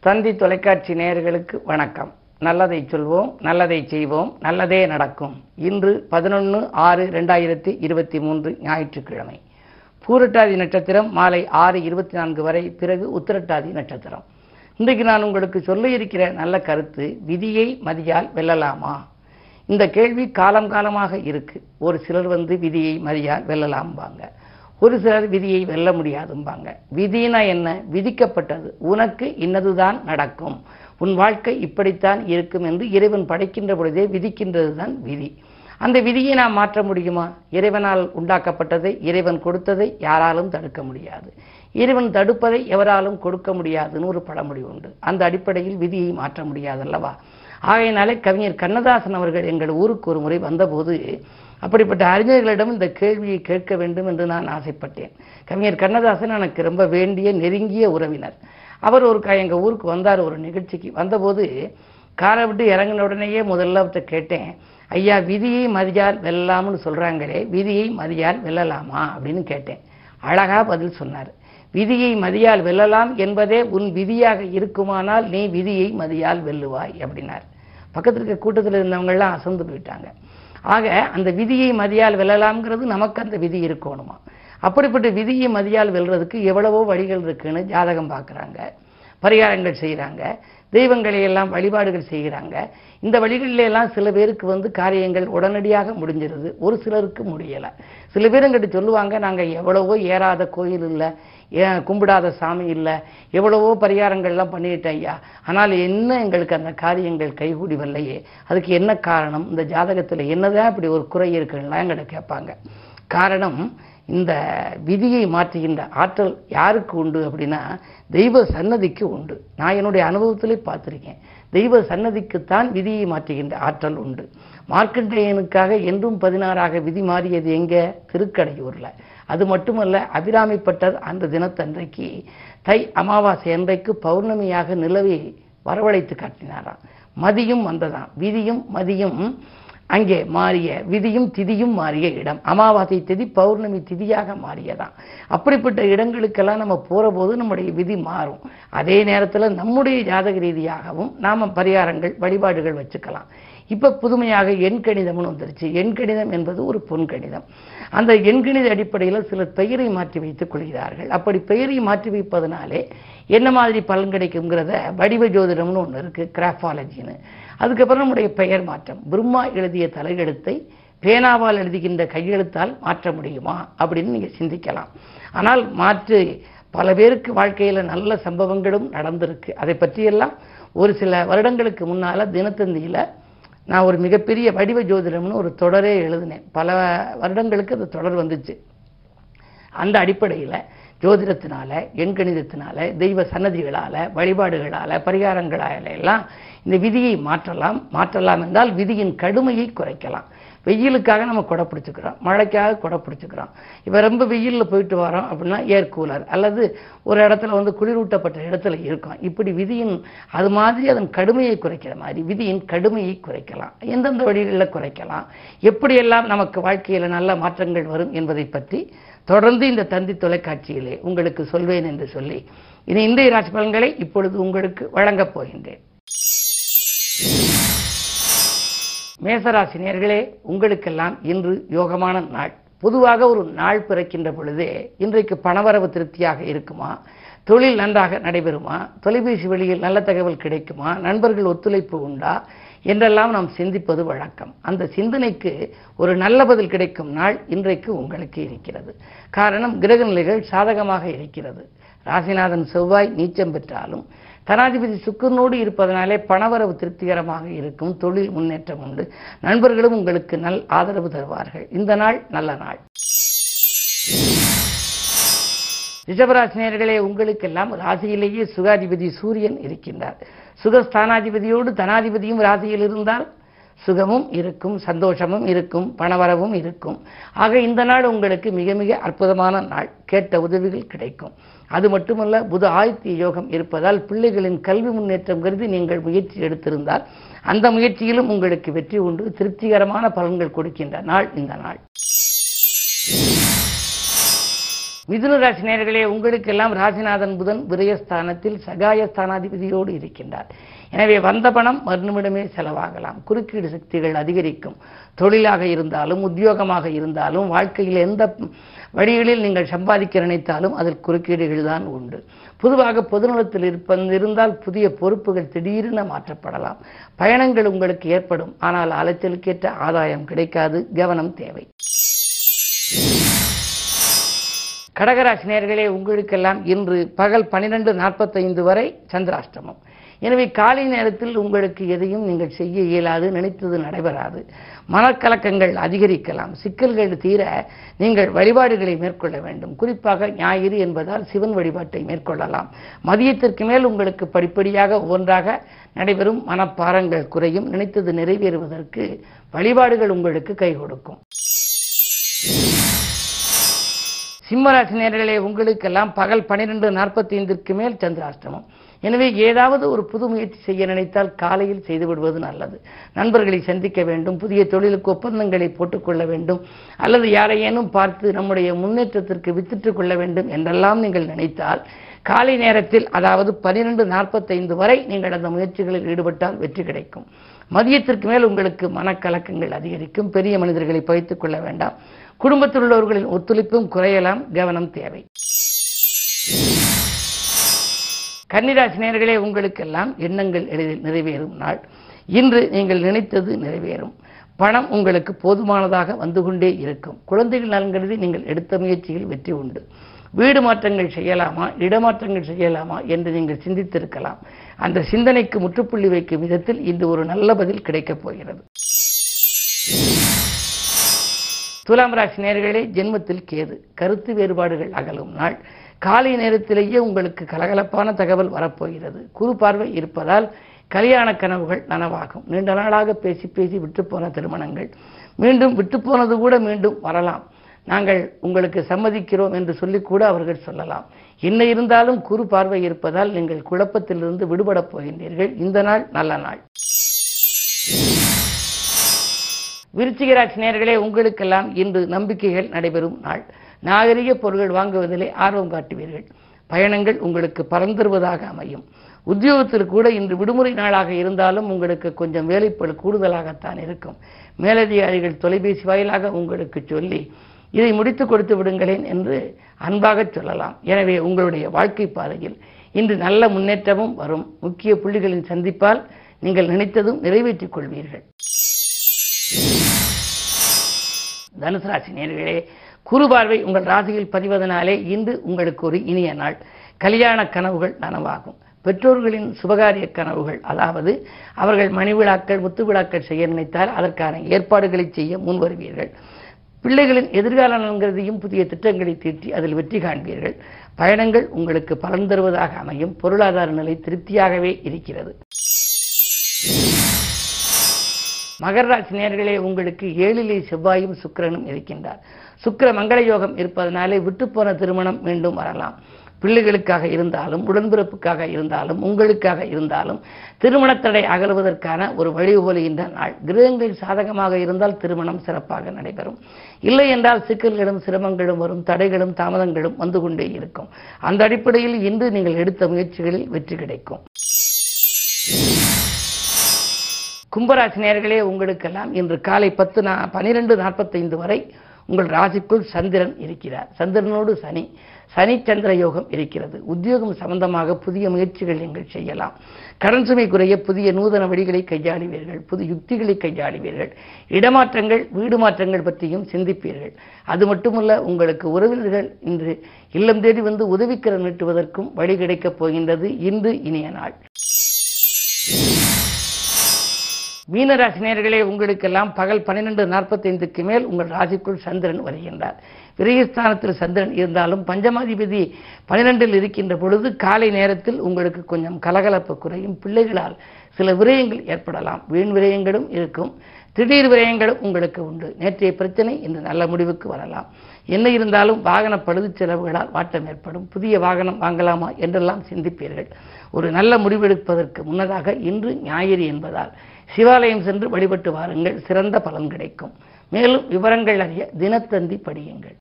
தந்தி தொலைக்காட்சி நேயர்களுக்கு வணக்கம். நல்லதை சொல்வோம் நல்லதை செய்வோம் நல்லதே நடக்கும். இன்று பதினொன்று ஆறு ரெண்டாயிரத்தி இருபத்தி மூன்று ஞாயிற்றுக்கிழமை. பூரட்டாதி நட்சத்திரம் மாலை ஆறு இருபத்தி நான்கு வரை பிறகு உத்திரட்டாதி நட்சத்திரம். இன்றைக்கு நான் உங்களுக்கு சொல்ல இருக்கிற நல்ல கருத்து விதியை மதியால் வெல்லலாமா? இந்த கேள்வி காலம் காலமாக இருக்கு. ஒரு சிலர் வந்து விதியை மதியால் வெல்லலாம்பாங்க. ஒரு சிலர் விதியை வெல்ல முடியாதும்பாங்க. விதினா என்ன? விதிக்கப்பட்டது. உனக்கு இன்னதுதான் நடக்கும். உன் வாழ்க்கை இப்படித்தான் இருக்கும் என்று இறைவன் படைக்கின்ற பொழுதே விதிக்கின்றது தான் விதி. அந்த விதியை நாம் மாற்ற முடியுமா? இறைவனால் உண்டாக்கப்பட்டதை இறைவன் கொடுத்ததை யாராலும் தடுக்க முடியாது. இறைவன் தடுப்பதை எவராலும் கொடுக்க முடியாதுன்னு ஒரு பழமொழி உண்டு. அந்த அடிப்படையில் விதியை மாற்ற முடியாதல்லவா? ஆகையினாலே கவிஞர் கண்ணதாசன் அவர்கள் எங்கள் ஊருக்கு ஒரு முறை வந்தபோது அப்படிப்பட்ட அறிஞர்களிடம் இந்த கேள்வியை கேட்க வேண்டும் என்று நான் ஆசைப்பட்டேன். கவிஞர் கண்ணதாசன் எனக்கு ரொம்ப வேண்டிய நெருங்கிய உறவினர். அவர் ஒரு க எங்கள் ஊருக்கு வந்தார் ஒரு நிகழ்ச்சிக்கு. வந்தபோது காரை விட்டு இறங்கின உடனேயே முதல்ல அவர்கிட்ட கேட்டேன் ஐயா விதியை மதியால் வெல்லலாம்னு சொல்கிறாங்களே விதியை மதியால் வெல்லலாமா? அப்படின்னு கேட்டேன். அழகாக பதில் சொன்னார். விதியை மதியால் வெல்லலாம் என்பதே உன் விதியாக இருக்குமானால் நீ விதியை மதியால் வெல்லுவாய் அப்படின்னார். பக்கத்தில் இருக்க கூட்டத்தில் இருந்தவங்கள்லாம் அசந்து போயிட்டாங்க. ஆக அந்த விதியை மதியால் வெல்லலாம்ங்கிறது நமக்கு அந்த விதி இருக்கணுமா? அப்படிப்பட்ட விதியை மதியால் வெல்றதுக்கு எவ்வளவோ வழிகள் இருக்குன்னு ஜாதகம் பார்க்குறாங்க. பரிகாரங்கள் செய்கிறாங்க. தெய்வங்களை எல்லாம் வழிபாடுகள் செய்கிறாங்க. இந்த வழிகளிலெல்லாம் சில பேருக்கு வந்து காரியங்கள் உடனடியாக முடிஞ்சிருது. ஒரு சிலருக்கு முடியலை. சில பேர் எங்கிட்ட சொல்லுவாங்க நாங்கள் எவ்வளவோ ஏறாத கோயில் இல்லை கும்பிடாத சாமி இல்லை எவ்வளவோ பரிகாரங்கள்லாம் பண்ணிட்டேன் ஐயா. ஆனால் என்ன எங்களுக்கு அந்த காரியங்கள் கைகூடி வரலையே? அதுக்கு என்ன காரணம்? இந்த ஜாதகத்தில் என்னதான் இப்படி ஒரு குறை இருக்குன்னா எங்கிட்ட கேட்பாங்க. காரணம் இந்த விதியை மாற்றுகின்ற ஆற்றல் யாருக்கு உண்டு அப்படின்னா தெய்வ சன்னதிக்கு உண்டு. நான் என்னுடைய அனுபவத்திலே பார்த்துருக்கேன். தெய்வ சன்னதிக்குத்தான் விதியை மாற்றுகின்ற ஆற்றல் உண்டு. மார்க்கண்டேயனுக்காக என்றும் பதினாறாக விதி மாறியது எங்கே? திருக்கடையூரில். அது மட்டுமல்ல அபிராமிப்பட்டர் அந்த தினத்தன்றைக்கு தை அமாவாசை அன்றைக்கு பௌர்ணமியாக நிலவை வரவழைத்து காட்டினாராம். மதியும் வந்ததாம். விதியும் மதியும் அங்கே மாறிய விதியும் திதியும் மாறிய இடம். அமாவாசை திதி பௌர்ணமி திதியாக மாறியதான். அப்படிப்பட்ட இடங்களுக்கெல்லாம் நம்ம போகிற போது நம்முடைய விதி மாறும். அதே நேரத்தில் நம்முடைய ஜாதக ரீதியாகவும் நாம் பரிகாரங்கள் வழிபாடுகள் வச்சுக்கலாம். இப்போ புதுமையாக எண் கணிதம்னு வந்துருச்சு. எண்கணிதம் என்பது ஒரு பொன்கணிதம் அந்த எண்கணித அடிப்படையில் சிலர் பெயரை மாற்றி வைத்துக் கொள்கிறார்கள். அப்படி பெயரை மாற்றி வைப்பதனாலே என்ன மாதிரி பலன் கிடைக்குங்கிறத வடிவ ஜோதிடம்னு ஒன்று இருக்குது கிராஃபாலஜின்னு. அதுக்கப்புறம் நம்முடைய பெயர் மாற்றம். பிரம்மா எழுதிய தலையெழுத்தை பேனாவால் எழுதுகின்ற கையெழுத்தால் மாற்ற முடியுமா அப்படின்னு நீங்கள் சிந்திக்கலாம். ஆனால் மாற்று பல பேருக்கு வாழ்க்கையில் நல்ல சம்பவங்களும் நடந்திருக்கு. அதை பற்றியெல்லாம் ஒரு சில வருடங்களுக்கு முன்னால் தினத்தந்தியில் நான் ஒரு மிகப்பெரிய வடிவ ஜோதிடம்னு ஒரு தொடரே எழுதினேன். பல வருடங்களுக்கு அந்த தொடர் வந்துச்சு. அந்த அடிப்படையில் ஜோதிடத்தினால எண்கணிதத்தினால தெய்வ சன்னதிகளால் வழிபாடுகளால் பரிகாரங்களால எல்லாம் இந்த விதியை மாற்றலாம். மாற்றலாம் என்றால் விதியின் கடுமையை குறைக்கலாம். வெயிலுக்காக நம்ம கொடை பிடிச்சிக்கிறோம். மழைக்காக கொடை பிடிச்சிக்கிறோம். இப்போ ரொம்ப வெயிலில் போயிட்டு வரோம் அப்படின்னா ஏர் கூலர் அல்லது ஒரு இடத்துல வந்து குளிரூட்டப்பட்ட இடத்துல இருக்கோம். இப்படி விதியின் அது மாதிரி அதன் கடுமையை குறைக்கிற மாதிரி விதியின் கடுமையை குறைக்கலாம். எந்தெந்த வழிகளில் குறைக்கலாம்? எப்படியெல்லாம் நமக்கு வாழ்க்கையில் நல்ல மாற்றங்கள் வரும் என்பதை பற்றி தொடர்ந்து இந்த தந்தி தொலைக்காட்சியிலே உங்களுக்கு சொல்வேன் என்று சொல்லி இனி இந்திய ராசி பலன்களை இப்பொழுது உங்களுக்கு வழங்கப் போகின்றேன். மேசராசி நேர்களே உங்களுக்கெல்லாம் இன்று யோகமான நாள். பொதுவாக ஒரு நாள் பிறக்கின்ற பொழுதே இன்றைக்கு பணவரவு திருப்தியாக இருக்குமா? தொழில் நன்றாக நடைபெறுமா? தொலைபேசி வழியில் நல்ல தகவல் கிடைக்குமா? நண்பர்கள் ஒத்துழைப்பு உண்டா? என்றெல்லாம் நாம் சிந்திப்பது வழக்கம். அந்த சிந்தனைக்கு ஒரு நல்ல பதில் கிடைக்கும் நாள் இன்றைக்கு உங்களுக்கு இருக்கிறது. காரணம் கிரக நிலைகள் சாதகமாக இருக்கிறது. ராசிநாதன் செவ்வாய் நீச்சம் பெற்றாலும் தனாதிபதி சுக்கரனோடு இருப்பதனாலே பணவரவு திருப்திகரமாக இருக்கும். தொழில் முன்னேற்றம் உண்டு. நண்பர்களும் உங்களுக்கு நல் ஆதரவு தருவார்கள். இந்த நாள் நல்ல நாள். ரிஷபராசினியர்களே உங்களுக்கெல்லாம் ராசியிலேயே சுகாதிபதி சூரியன் இருக்கின்றார். சுகஸ்தானாதிபதியோடு தனாதிபதியும் ராசியில் இருந்தால் சுகமும் இருக்கும் சந்தோஷமும் இருக்கும் பணவரவும் இருக்கும். ஆக இந்த நாள் உங்களுக்கு மிக மிக அற்புதமான நாள். கேட்ட உதவிகள் கிடைக்கும். அது மட்டுமல்ல புத ஆதித்ய யோகம் இருப்பதால் பிள்ளைகளின் கல்வி முன்னேற்றம் கருதி நீங்கள் முயற்சி எடுத்திருந்தால் அந்த முயற்சியிலும் உங்களுக்கு வெற்றி உண்டு. திருப்திகரமான பலன்கள் கொடுக்கின்ற நாள் இந்த நாள். மிதுன ராசி நேர்களே உங்களுக்கெல்லாம் ராசிநாதன் புதன் விரயஸ்தானத்தில் சகாய ஸ்தானாதிபதியோடு இருக்கின்றார். எனவே வந்த பணம் மறுநிமிடமே செலவாகலாம். குறுக்கீடு சக்திகள் அதிகரிக்கும். தொழிலாக இருந்தாலும் உத்தியோகமாக இருந்தாலும் வாழ்க்கையில் எந்த வழிகளில் நீங்கள் சம்பாதிக்க நினைத்தாலும் அதில் குறுக்கீடுகள் தான் உண்டு. பொதுவாக பொதுநலத்தில் இருப்ப இருந்தால் புதிய பொறுப்புகள் திடீரென மாற்றப்படலாம். பயணங்கள் உங்களுக்கு ஏற்படும். ஆனால் அலைச்சலுக்கேற்ற ஆதாயம் கிடைக்காது. கவனம் தேவை. கடகராசி நேர்களே உங்களுக்கெல்லாம் இன்று பகல் பன்னிரெண்டு நாற்பத்தைந்து வரை சந்திராஷ்டமம். எனவே காலை நேரத்தில் உங்களுக்கு எதையும் நீங்கள் செய்ய இயலாது நினைத்தது நடைபெறாது. மனக்கலக்கங்கள் அதிகரிக்கலாம். சிக்கல்கள் தீர நீங்கள் வழிபாடுகளை மேற்கொள்ள வேண்டும். குறிப்பாக ஞாயிறு என்பதால் சிவன் வழிபாட்டை மேற்கொள்ளலாம். மதியத்திற்கு மேல் உங்களுக்கு படிப்படியாக ஒவ்வொன்றாக நடைபெறும் மனப்பாரங்கள் குறையும். நினைத்தது நிறைவேறுவதற்கு வழிபாடுகள் உங்களுக்கு கை கொடுக்கும். சிம்மராசி நேர்களே உங்களுக்கெல்லாம் பகல் பனிரெண்டு நாற்பத்தி ஐந்திற்கு மேல் சந்திராஷ்டமம். எனவே ஏதாவது ஒரு புது முயற்சி செய்ய நினைத்தால் காலையில் செய்துவிடுவது நல்லது. நண்பர்களை சந்திக்க வேண்டும் புதிய தொழிலுக்கு ஒப்பந்தங்களை போட்டுக்கொள்ள வேண்டும் அல்லது யாரையேனும் பார்த்து நம்முடைய முன்னேற்றத்திற்கு வித்திட்டுக் கொள்ள வேண்டும் என்றெல்லாம் நீங்கள் நினைத்தால் காலை நேரத்தில் அதாவது பன்னிரெண்டு நாற்பத்தைந்து வரை நீங்கள் அந்த முயற்சிகளில் ஈடுபட்டால் வெற்றி கிடைக்கும். மதியத்திற்கு மேல் உங்களுக்கு மனக்கலக்கங்கள் அதிகரிக்கும். பெரிய மனிதர்களை பகைத்துக் கொள்ள வேண்டாம். குடும்பத்தில் உள்ளவர்களின் ஒத்துழைப்பும் குறையலாம் கவனம் தேவை. கன்னிராசி நேர்களே உங்களுக்கெல்லாம் எண்ணங்கள் எளிதில் நிறைவேறும் நாள். இன்று நீங்கள் நினைத்தது நிறைவேறும். பணம் உங்களுக்கு போதுமானதாக வந்து கொண்டே இருக்கும். குழந்தைகள் நலன்கிறது நீங்கள் எடுத்த முயற்சியில் வெற்றி உண்டு. வீடு மாற்றங்கள் செய்யலாமா இடமாற்றங்கள் செய்யலாமா என்று நீங்கள் சிந்தித்திருக்கலாம். அந்த சிந்தனைக்கு முற்றுப்புள்ளி வைக்கும் விதத்தில் இன்று ஒரு நல்ல பதில் கிடைக்கப் போகிறது. துலாம் ராசி நேர்களே ஜென்மத்தில் கேது. கருத்து வேறுபாடுகள் அகலும் நாள். காலை நேரத்திலேயே உங்களுக்கு கலகலப்பான தகவல் வரப்போகிறது. குறு பார்வை இருப்பதால் கல்யாண கனவுகள் நனவாகும். நீண்ட நாளாக பேசி பேசி விட்டுப்போன திருமணங்கள். மீண்டும் விட்டுப்போனது கூட மீண்டும் வரலாம். நாங்கள் உங்களுக்கு சம்மதிக்கிறோம் என்று சொல்லி கூட அவர்கள் சொல்லலாம். என்ன இருந்தாலும் குறு பார்வை இருப்பதால் நீங்கள் குழப்பத்திலிருந்து விடுபடப் போகின்றீர்கள். இந்த நாள் நல்ல நாள். விருச்சிக ராசி நேர்களே உங்களுக்கெல்லாம் இன்று நம்பிக்கைகள் நடைபெறும் நாள். நாகரிக பொருட்கள் வாங்குவதிலே ஆர்வம் காட்டுவீர்கள். பயணங்கள் உங்களுக்கு பறந்துருவதாக அமையும். உத்தியோகத்தில் கூட இன்று விடுமுறை நாளாக இருந்தாலும் உங்களுக்கு கொஞ்சம் வேலைப்பழு கூடுதலாகத்தான் இருக்கும். மேலதிகாரிகள் தொலைபேசி வாயிலாக உங்களுக்கு சொல்லி இதை முடித்து கொடுத்து விடுங்களேன் என்று அன்பாக சொல்லலாம். எனவே உங்களுடைய வாழ்க்கை பாதையில் இன்று நல்ல முன்னேற்றமும் வரும். முக்கிய புள்ளிகளின் சந்திப்பால் நீங்கள் நினைத்ததும் நிறைவேற்றிக் கொள்வீர்கள். தனுசு ராசி நேர்களே குரு பார்வை உங்கள் ராசியில் பதிவதனாலே இன்று உங்களுக்கு ஒரு இனிய நாள். கல்யாண கனவுகள் நனவாகும். பெற்றோர்களின் சுபகாரிய கனவுகள் அதாவது அவர்கள் மணி விழாக்கள் முத்து விழாக்கள் செய்ய நினைத்தால் அதற்கான ஏற்பாடுகளை செய்ய முன் வருவீர்கள் பிள்ளைகளின் எதிர்கால நலன்கிறதையும் புதிய திட்டங்களை தீட்டி அதில் வெற்றி காண்பீர்கள். பயணங்கள் உங்களுக்கு பலன் தருவதாக அமையும். பொருளாதார நிலை திருப்தியாகவே இருக்கிறது. மகர ராசி நேர்களே உங்களுக்கு ஏழிலே செவ்வாயும் சுக்கிரனும் இருக்கின்றார். சுக்கர மங்கள யோகம் இருப்பதனாலே விட்டுப்போன திருமணம் மீண்டும் வரலாம். பிள்ளைகளுக்காக இருந்தாலும் உடன்பிறப்புக்காக இருந்தாலும் உங்களுக்காக இருந்தாலும் திருமணத்தடை அகலுவதற்கான ஒரு வழிபோலுகின்ற நாள். கிரகங்கள் சாதகமாக இருந்தால் திருமணம் சிறப்பாக நடைபெறும். இல்லை என்றால் சிக்கல்களும் சிரமங்களும் வரும் தடைகளும் தாமதங்களும் வந்து கொண்டே இருக்கும். அந்த அடிப்படையில் இன்று நீங்கள் எடுத்த முயற்சிகளில் வெற்றி கிடைக்கும். கும்பராசி நேர்களே உங்களுக்கெல்லாம் இன்று காலை பத்து நா பனிரெண்டு நாற்பத்தைந்து வரை உங்கள் ராசிக்குள் சந்திரன் இருக்கிறார். சந்திரனோடு சனி சனி சந்திர யோகம் இருக்கிறது. உத்தியோகம் சம்பந்தமாக புதிய முயற்சிகள் நீங்கள் செய்யலாம். கடன் சுமை குறைய புதிய நூதன வழிகளை கையாளுவீர்கள். புது யுக்திகளை கையாளுவீர்கள். இடமாற்றங்கள் வீடு மாற்றங்கள் பற்றியும் சிந்திப்பீர்கள். அது மட்டுமல்ல உங்களுக்கு உறவினர்கள் இன்று இல்லம் தேடி வந்து உதவிக்கரம் நீட்டுவதற்கும் வழி கிடைக்கப் போகின்றது இன்று இனிய நாள். மீனராசி நேர்களே உங்களுக்கெல்லாம் பகல் பன்னிரெண்டு நாற்பத்தைந்துக்கு மேல் உங்கள் ராசிக்குள் சந்திரன் வருகின்றார். விரயஸ்தானத்தில் சந்திரன் இருந்தாலும் பஞ்சமாதிபதி பன்னிரெண்டில் இருக்கின்ற பொழுது காலை நேரத்தில் உங்களுக்கு கொஞ்சம் கலகலப்பு குறையும். பிள்ளைகளால் சில விரயங்கள் ஏற்படலாம். வீண் விரயங்களும் இருக்கும். திடீர் விரயங்களும் உங்களுக்கு உண்டு. நேற்றைய பிரச்சனை இன்று நல்ல முடிவுக்கு வரலாம். என்ன இருந்தாலும் வாகன பழுது செலவுகளால் வாட்டம் ஏற்படும். புதிய வாகனம் வாங்கலாமா என்றெல்லாம் சிந்திப்பீர்கள். ஒரு நல்ல முடிவெடுப்பதற்கு முன்னதாக இன்று ஞாயிறு என்பதால் சிவாலயம் சென்று வழிபட்டு வாருங்கள். சிறந்த பலன் கிடைக்கும். மேலும் விவரங்கள் அறிய தினத்தந்தி படியுங்கள்.